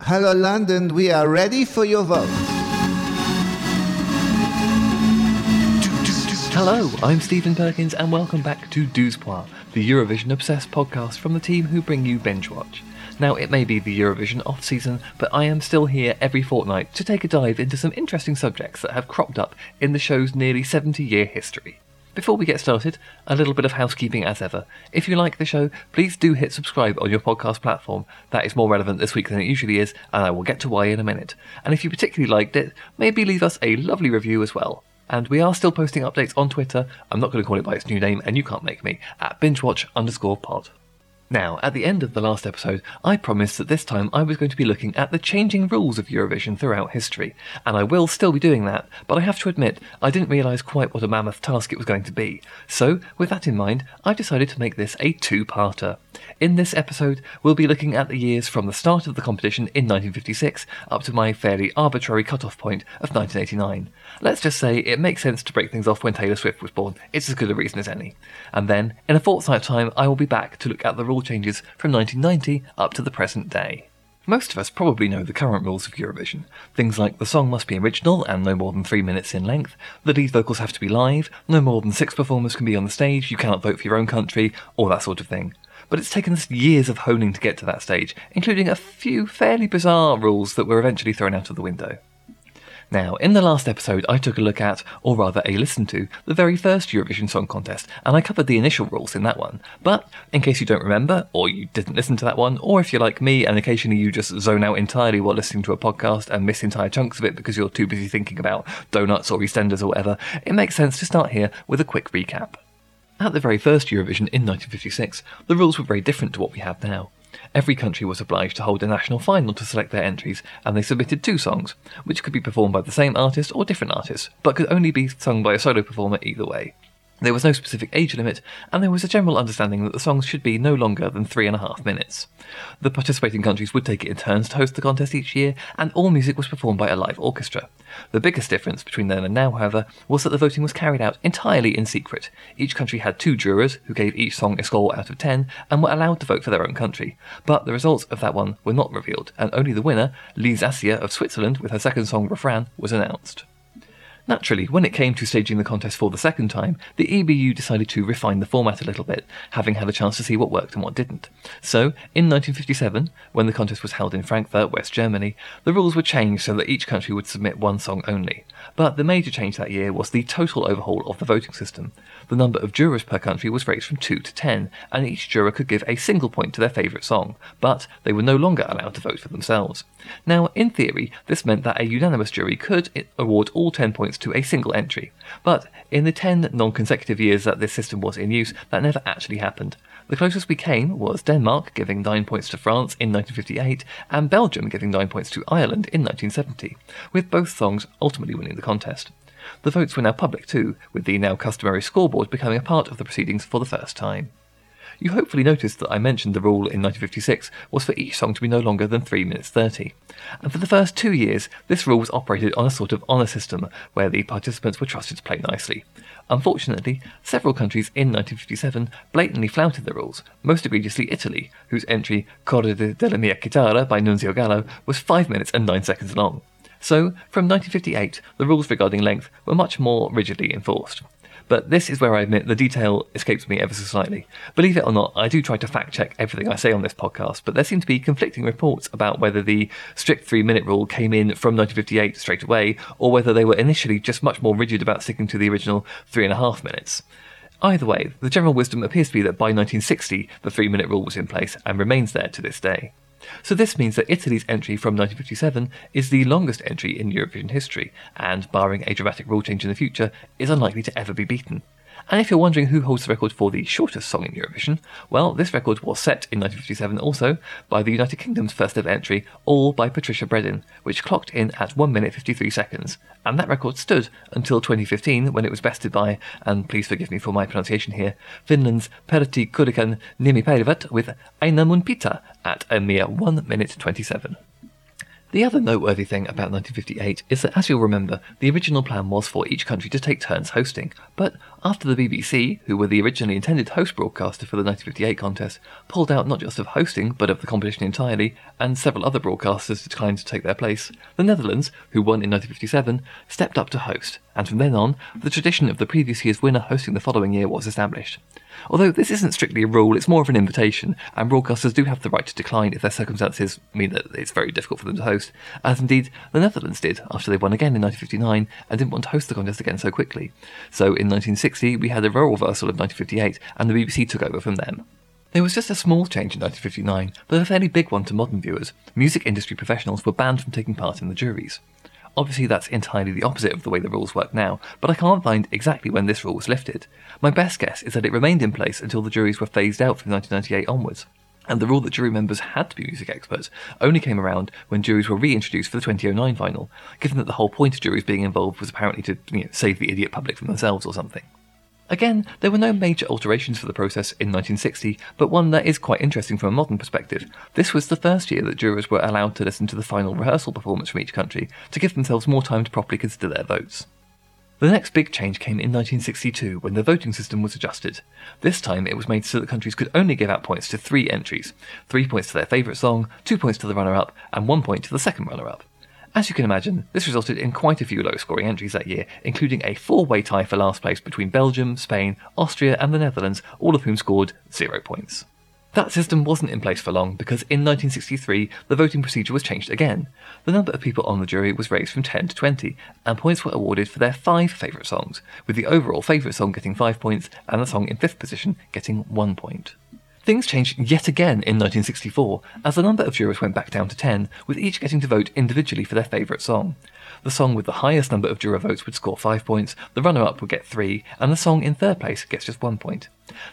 Hello, London. We are ready for your vote. Hello, I'm Steven Perkins, and welcome back to Douze Points, the Eurovision obsessed podcast from the team who bring you Bingewatch. Now, it may be the Eurovision off season, but I am still here every fortnight to take a dive into some interesting subjects that have cropped up in the show's nearly 70 year history. Before we get started, a little bit of housekeeping as ever. If you like the show, please do hit subscribe on your podcast platform. That is more relevant this week than it usually is, and I will get to why in a minute. And if you particularly liked it, maybe leave us a lovely review as well. And we are still posting updates on Twitter. I'm not going to call it by its new name, and you can't make me, at bingewatch underscore pod. Now, at the end of the last episode, I promised that this time I was going to be looking at the changing rules of Eurovision throughout history, and I will still be doing that, but I have to admit, I didn't realise quite what a mammoth task it was going to be. So, with that in mind, I've decided to make this a two parter. In this episode, we'll be looking at the years from the start of the competition in 1956 up to my fairly arbitrary cut-off point of 1989. Let's just say it makes sense to break things off when Taylor Swift was born. It's as good a reason as any. And then, in a fortnight's time, I will be back to look at the rule changes from 1990 up to the present day. Most of us probably know the current rules of Eurovision. Things like the song must be original and no more than three minutes in length, the lead vocals have to be live, no more than six performers can be on the stage, you cannot vote for your own country, all that sort of thing. But it's taken us years of honing to get to that stage, including a few fairly bizarre rules that were eventually thrown out of the window. Now, in the last episode, I took a look at, or rather a listen to, the very first Eurovision Song Contest, and I covered the initial rules in that one. But, in case you don't remember, or you didn't listen to that one, or if you're like me and occasionally you just zone out entirely while listening to a podcast and miss entire chunks of it because you're too busy thinking about donuts or EastEnders or whatever, it makes sense to start here with a quick recap. At the very first Eurovision in 1956, the rules were very different to what we have now. Every country was obliged to hold a national final to select their entries, and they submitted two songs, which could be performed by the same artist or different artists, but could only be sung by a solo performer either way. There was no specific age limit, and there was a general understanding that the songs should be no longer than three and a half minutes. The participating countries would take it in turns to host the contest each year, and all music was performed by a live orchestra. The biggest difference between then and now, however, was that the voting was carried out entirely in secret. Each country had two jurors, who gave each song a score out of ten, and were allowed to vote for their own country. But the results of that one were not revealed, and only the winner, Lys Assia of Switzerland, with her second song Refrain, was announced. Naturally, when it came to staging the contest for the second time, the EBU decided to refine the format a little bit, having had a chance to see what worked and what didn't. So, in 1957, when the contest was held in Frankfurt, West Germany, the rules were changed so that each country would submit one song only. But the major change that year was the total overhaul of the voting system. The number of jurors per country was raised from 2 to 10, and each juror could give a single point to their favourite song, but they were no longer allowed to vote for themselves. Now, in theory, this meant that a unanimous jury could award all 10 points to a single entry, but in the 10 non consecutive years that this system was in use, that never actually happened. The closest we came was Denmark giving 9 points to France in 1958 and Belgium giving 9 points to Ireland in 1970, with both songs ultimately winning the contest. The votes were now public too, with the now customary scoreboard becoming a part of the proceedings for the first time. You hopefully noticed that I mentioned the rule in 1956 was for each song to be no longer than 3 minutes 30. And for the first two years, this rule was operated on a sort of honour system where the participants were trusted to play nicely. Unfortunately, several countries in 1957 blatantly flouted the rules, most egregiously Italy, whose entry Corde della mia chitarra by Nunzio Gallo was 5 minutes and 9 seconds long. So, from 1958, the rules regarding length were much more rigidly enforced. But this is where I admit the detail escapes me ever so slightly. Believe it or not, I do try to fact check everything I say on this podcast, but there seem to be conflicting reports about whether the strict three minute rule came in from 1958 straight away, or whether they were initially just much more rigid about sticking to the original three and a half minutes. Either way, the general wisdom appears to be that by 1960 the three minute rule was in place and remains there to this day. So this means that Italy's entry from 1957 is the longest entry in Eurovision history, and barring a dramatic rule change in the future, is unlikely to ever be beaten. And if you're wondering who holds the record for the shortest song in Eurovision, well, this record was set in 1957 also by the United Kingdom's first ever entry, all by Patricia Bredin, which clocked in at 1 minute 53 seconds. And that record stood until 2015 when it was bested by, and please forgive me for my pronunciation here, Finland's Pertti Kurikan nimi Nimipäivät with Aina Mun Pitää at a mere 1 minute 27. The other noteworthy thing about 1958 is that, as you'll remember, the original plan was for each country to take turns hosting, but after the BBC, who were the originally intended host broadcaster for the 1958 contest, pulled out not just of hosting, but of the competition entirely, and several other broadcasters declined to take their place, the Netherlands, who won in 1957, stepped up to host, and from then on, the tradition of the previous year's winner hosting the following year was established. Although this isn't strictly a rule, it's more of an invitation, and broadcasters do have the right to decline if their circumstances mean that it's very difficult for them to host, as indeed the Netherlands did after they won again in 1959 and didn't want to host the contest again so quickly. So in 1960, we had a role reversal of 1958, and the BBC took over from them. There was just a small change in 1959, but a fairly big one to modern viewers. Music industry professionals were banned from taking part in the juries. Obviously, that's entirely the opposite of the way the rules work now, but I can't find exactly when this rule was lifted. My best guess is that it remained in place until the juries were phased out from 1998 onwards. And the rule that jury members had to be music experts only came around when juries were reintroduced for the 2009 final, given that the whole point of juries being involved was apparently to you know, save the idiot public from themselves or something. Again, there were no major alterations for the process in 1960, but one that is quite interesting from a modern perspective. This was the first year that jurors were allowed to listen to the final rehearsal performance from each country to give themselves more time to properly consider their votes. The next big change came in 1962 when the voting system was adjusted. This time it was made so that countries could only give out points to three entries three points to their favourite song, two points to the runner up, and one point to the second runner up. As you can imagine, this resulted in quite a few low scoring entries that year, including a four way tie for last place between Belgium, Spain, Austria, and the Netherlands, all of whom scored zero points. That system wasn't in place for long because in 1963 the voting procedure was changed again. The number of people on the jury was raised from 10 to 20, and points were awarded for their five favourite songs, with the overall favourite song getting 5 points and the song in fifth position getting 1 point. Things changed yet again in 1964, as the number of jurors went back down to 10, with each getting to vote individually for their favourite song. The song with the highest number of juror votes would score 5 points, the runner up would get 3, and the song in third place gets just 1 point.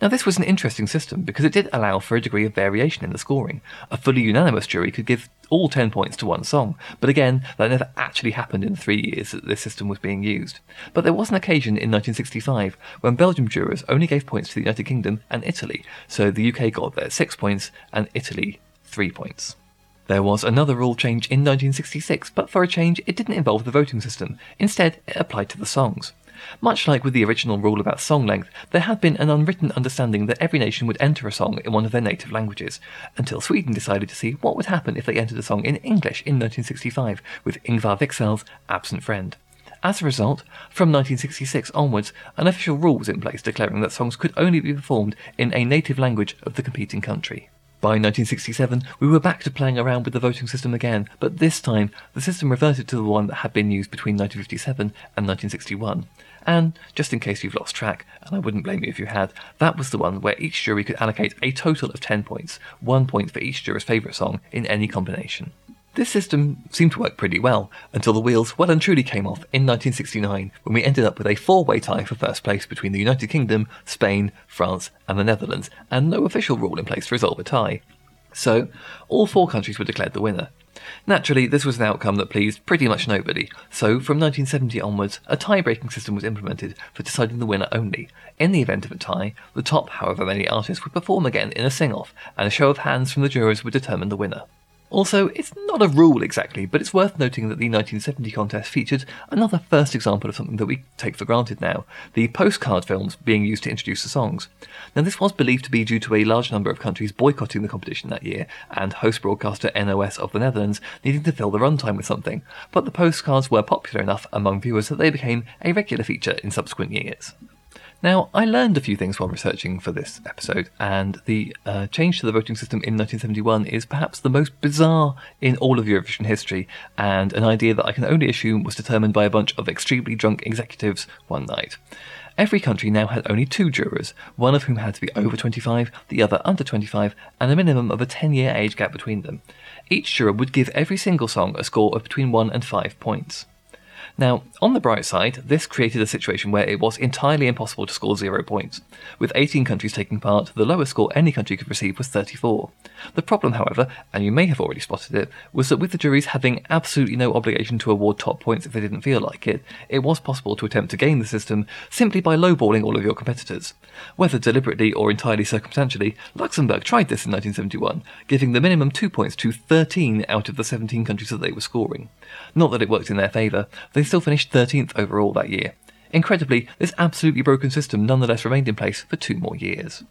Now, this was an interesting system because it did allow for a degree of variation in the scoring. A fully unanimous jury could give all 10 points to one song, but again, that never actually happened in the three years that this system was being used. But there was an occasion in 1965 when Belgium jurors only gave points to the United Kingdom and Italy, so the UK got their 6 points and Italy 3 points. There was another rule change in 1966, but for a change, it didn't involve the voting system. Instead, it applied to the songs. Much like with the original rule about song length, there had been an unwritten understanding that every nation would enter a song in one of their native languages, until Sweden decided to see what would happen if they entered a song in English in 1965 with Ingvar Wixell's Absent Friend. As a result, from 1966 onwards, an official rule was in place declaring that songs could only be performed in a native language of the competing country. By 1967, we were back to playing around with the voting system again, but this time the system reverted to the one that had been used between 1957 and 1961. And, just in case you've lost track, and I wouldn't blame you if you had, that was the one where each jury could allocate a total of 10 points, one point for each juror's favourite song in any combination. This system seemed to work pretty well until the wheels well and truly came off in 1969 when we ended up with a four way tie for first place between the United Kingdom, Spain, France, and the Netherlands, and no official rule in place to resolve a tie. So, all four countries were declared the winner. Naturally, this was an outcome that pleased pretty much nobody, so from 1970 onwards, a tie breaking system was implemented for deciding the winner only. In the event of a tie, the top however many artists would perform again in a sing off, and a show of hands from the jurors would determine the winner. Also, it's not a rule exactly, but it's worth noting that the 1970 contest featured another first example of something that we take for granted now the postcard films being used to introduce the songs. Now, this was believed to be due to a large number of countries boycotting the competition that year, and host broadcaster NOS of the Netherlands needing to fill the runtime with something, but the postcards were popular enough among viewers that they became a regular feature in subsequent years. Now, I learned a few things while researching for this episode, and the uh, change to the voting system in 1971 is perhaps the most bizarre in all of Eurovision history, and an idea that I can only assume was determined by a bunch of extremely drunk executives one night. Every country now had only two jurors, one of whom had to be over 25, the other under 25, and a minimum of a 10 year age gap between them. Each juror would give every single song a score of between 1 and 5 points. Now, on the bright side, this created a situation where it was entirely impossible to score zero points. With 18 countries taking part, the lowest score any country could receive was 34. The problem, however, and you may have already spotted it, was that with the juries having absolutely no obligation to award top points if they didn't feel like it, it was possible to attempt to game the system simply by lowballing all of your competitors. Whether deliberately or entirely circumstantially, Luxembourg tried this in 1971, giving the minimum two points to 13 out of the 17 countries that they were scoring. Not that it worked in their favour, they still finished 13th overall that year. Incredibly, this absolutely broken system nonetheless remained in place for two more years.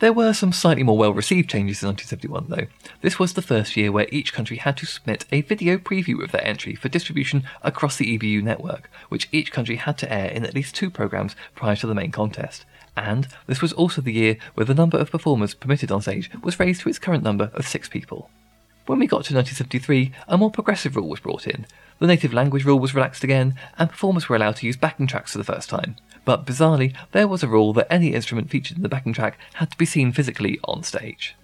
There were some slightly more well received changes in 1971, though. This was the first year where each country had to submit a video preview of their entry for distribution across the EBU network, which each country had to air in at least two programs prior to the main contest. And this was also the year where the number of performers permitted on stage was raised to its current number of six people. When we got to 1973, a more progressive rule was brought in. The native language rule was relaxed again, and performers were allowed to use backing tracks for the first time. But bizarrely, there was a rule that any instrument featured in the backing track had to be seen physically on stage.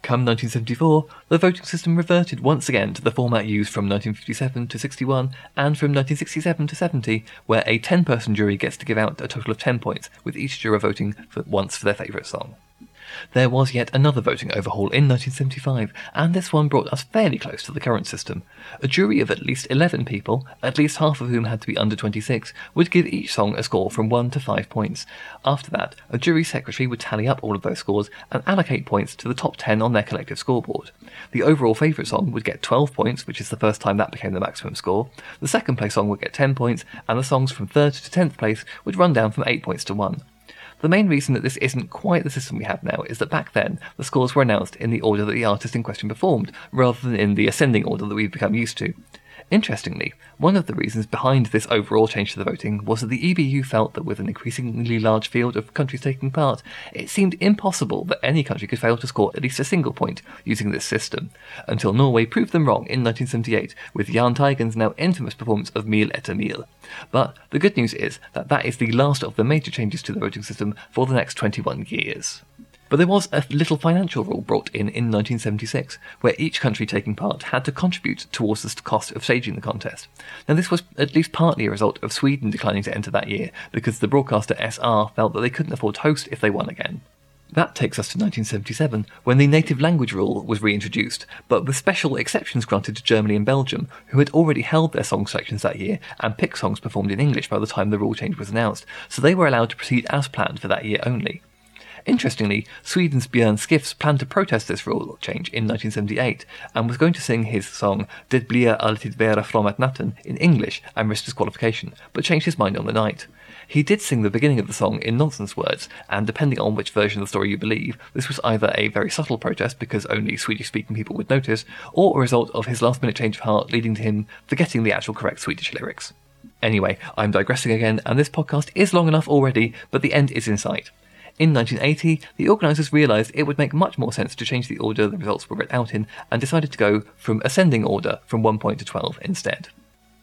Come 1974, the voting system reverted once again to the format used from 1957 to 61 and from 1967 to 70, where a 10 person jury gets to give out a total of 10 points, with each juror voting for once for their favourite song. There was yet another voting overhaul in 1975, and this one brought us fairly close to the current system. A jury of at least 11 people, at least half of whom had to be under 26, would give each song a score from 1 to 5 points. After that, a jury secretary would tally up all of those scores and allocate points to the top 10 on their collective scoreboard. The overall favourite song would get 12 points, which is the first time that became the maximum score. The second place song would get 10 points, and the songs from 3rd to 10th place would run down from 8 points to 1. The main reason that this isn't quite the system we have now is that back then, the scores were announced in the order that the artist in question performed, rather than in the ascending order that we've become used to. Interestingly, one of the reasons behind this overall change to the voting was that the EBU felt that with an increasingly large field of countries taking part, it seemed impossible that any country could fail to score at least a single point using this system, until Norway proved them wrong in 1978 with Jan Teigen's now infamous performance of Mil etter mil. But the good news is that that is the last of the major changes to the voting system for the next 21 years. But there was a little financial rule brought in in 1976, where each country taking part had to contribute towards the cost of staging the contest. Now, this was at least partly a result of Sweden declining to enter that year, because the broadcaster SR felt that they couldn't afford to host if they won again. That takes us to 1977, when the native language rule was reintroduced, but with special exceptions granted to Germany and Belgium, who had already held their song selections that year and picked songs performed in English by the time the rule change was announced, so they were allowed to proceed as planned for that year only. Interestingly, Sweden's Björn Skifs planned to protest this rule change in 1978 and was going to sing his song Det blir alltid värre framåt natten in English and risk disqualification, but changed his mind on the night. He did sing the beginning of the song in nonsense words, and depending on which version of the story you believe, this was either a very subtle protest because only Swedish speaking people would notice, or a result of his last minute change of heart leading to him forgetting the actual correct Swedish lyrics. Anyway, I'm digressing again, and this podcast is long enough already, but the end is in sight. In 1980, the organisers realised it would make much more sense to change the order the results were read out in and decided to go from ascending order from 1 point to 12 instead.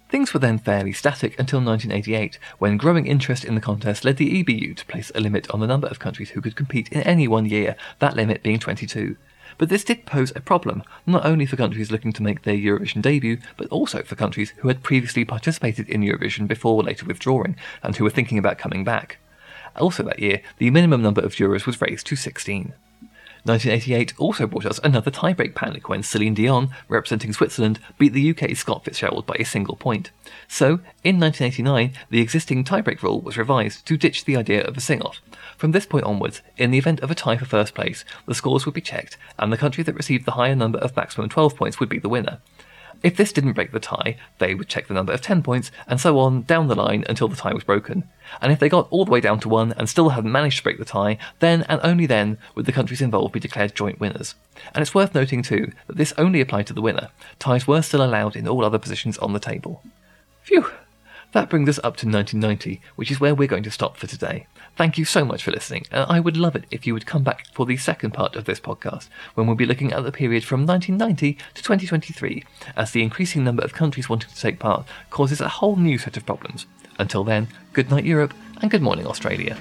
Things were then fairly static until 1988, when growing interest in the contest led the EBU to place a limit on the number of countries who could compete in any one year, that limit being 22. But this did pose a problem, not only for countries looking to make their Eurovision debut, but also for countries who had previously participated in Eurovision before later withdrawing, and who were thinking about coming back. Also that year, the minimum number of jurors was raised to 16. 1988 also brought us another tiebreak panic when Celine Dion, representing Switzerland, beat the UK's Scott Fitzgerald by a single point. So, in 1989, the existing tiebreak rule was revised to ditch the idea of a sing off. From this point onwards, in the event of a tie for first place, the scores would be checked, and the country that received the higher number of maximum 12 points would be the winner. If this didn't break the tie, they would check the number of 10 points, and so on down the line until the tie was broken. And if they got all the way down to 1 and still hadn't managed to break the tie, then and only then would the countries involved be declared joint winners. And it's worth noting too that this only applied to the winner. Ties were still allowed in all other positions on the table. Phew! That brings us up to 1990, which is where we're going to stop for today. Thank you so much for listening, and I would love it if you would come back for the second part of this podcast, when we'll be looking at the period from 1990 to 2023, as the increasing number of countries wanting to take part causes a whole new set of problems. Until then, good night Europe, and good morning Australia.